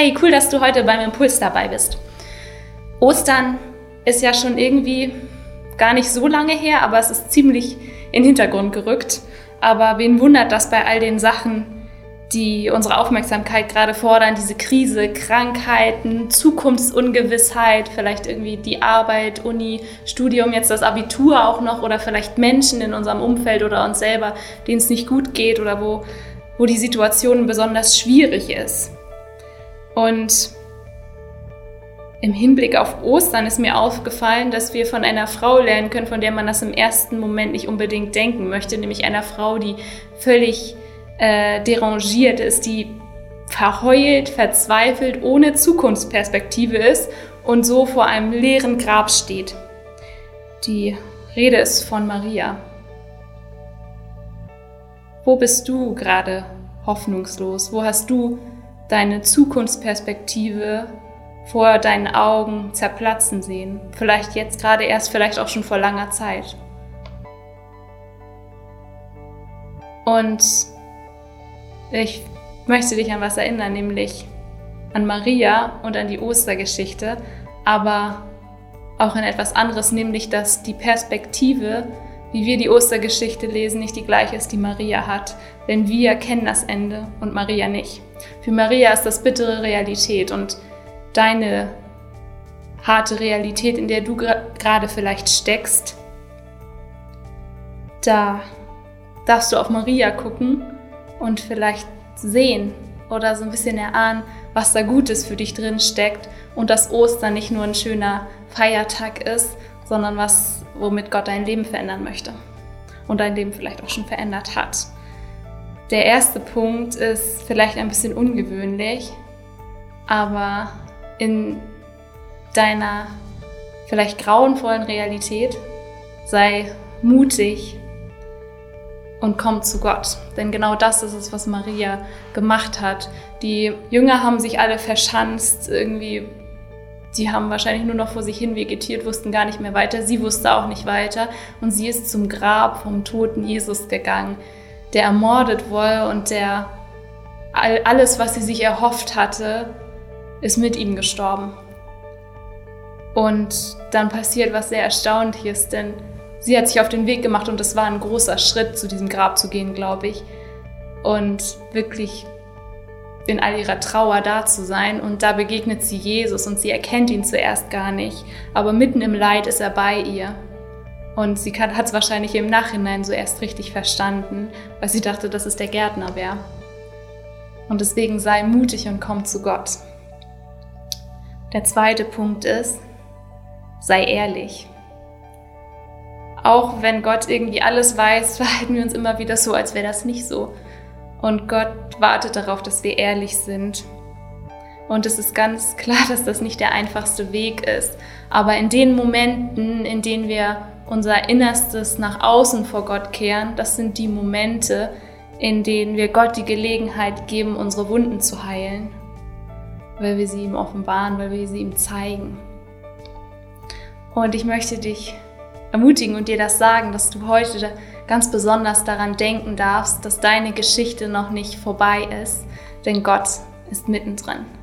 Hey, cool, dass du heute beim Impuls dabei bist. Ostern ist ja schon irgendwie gar nicht so lange her, aber es ist ziemlich in den Hintergrund gerückt. Aber wen wundert das bei all den Sachen, die unsere Aufmerksamkeit gerade fordern, diese Krise, Krankheiten, Zukunftsungewissheit, vielleicht irgendwie die Arbeit, Uni, Studium, jetzt das Abitur auch noch oder vielleicht Menschen in unserem Umfeld oder uns selber, denen es nicht gut geht oder wo, wo die Situation besonders schwierig ist. Und im Hinblick auf Ostern ist mir aufgefallen, dass wir von einer Frau lernen können, von der man das im ersten Moment nicht unbedingt denken möchte, nämlich einer Frau, die völlig äh, derangiert ist, die verheult, verzweifelt, ohne Zukunftsperspektive ist und so vor einem leeren Grab steht. Die Rede ist von Maria. Wo bist du gerade hoffnungslos? Wo hast du deine Zukunftsperspektive vor deinen Augen zerplatzen sehen? Vielleicht jetzt gerade erst, vielleicht auch schon vor langer Zeit. Und ich möchte dich an was erinnern, nämlich an Maria und an die Ostergeschichte, aber auch an etwas anderes, nämlich dass die Perspektive, wie wir die Ostergeschichte lesen, nicht die gleiche ist, die Maria hat. Denn wir kennen das Ende und Maria nicht. Für Maria ist das bittere Realität und deine harte Realität, in der du gerade vielleicht steckst, da darfst du auf Maria gucken und vielleicht sehen oder so ein bisschen erahnen, was da Gutes für dich drin steckt und dass Ostern nicht nur ein schöner Feiertag ist, sondern was, womit Gott dein Leben verändern möchte und dein Leben vielleicht auch schon verändert hat. Der erste Punkt ist vielleicht ein bisschen ungewöhnlich, aber in deiner vielleicht grauenvollen Realität sei mutig und komm zu Gott. Denn genau das ist es, was Maria gemacht hat. Die Jünger haben sich alle verschanzt, irgendwie, die haben wahrscheinlich nur noch vor sich hin vegetiert, wussten gar nicht mehr weiter. Sie wusste auch nicht weiter. Und sie ist zum Grab vom toten Jesus gegangen, der ermordet wurde und der alles, was sie sich erhofft hatte, ist mit ihm gestorben. Und dann passiert was sehr Erstaunliches, denn sie hat sich auf den Weg gemacht und es war ein großer Schritt, zu diesem Grab zu gehen, glaube ich. Und wirklich in all ihrer Trauer da zu sein. Und da begegnet sie Jesus und sie erkennt ihn zuerst gar nicht. Aber mitten im Leid ist er bei ihr. Und sie hat es wahrscheinlich im Nachhinein so erst richtig verstanden, weil sie dachte, dass es der Gärtner wäre. Und deswegen sei mutig und komm zu Gott. Der zweite Punkt ist, sei ehrlich auch wenn Gott irgendwie alles weiß, verhalten wir uns immer wieder so, als wäre das nicht so. Und Gott wartet darauf, dass wir ehrlich sind. Und es ist ganz klar, dass das nicht der einfachste Weg ist. Aber in den Momenten, in denen wir unser Innerstes nach außen vor Gott kehren, das sind die Momente, in denen wir Gott die Gelegenheit geben, unsere Wunden zu heilen. Weil wir sie ihm offenbaren, weil wir sie ihm zeigen. Und ich möchte dich ermutigen und dir das sagen, dass du heute ganz besonders daran denken darfst, dass deine Geschichte noch nicht vorbei ist, denn Gott ist mittendrin.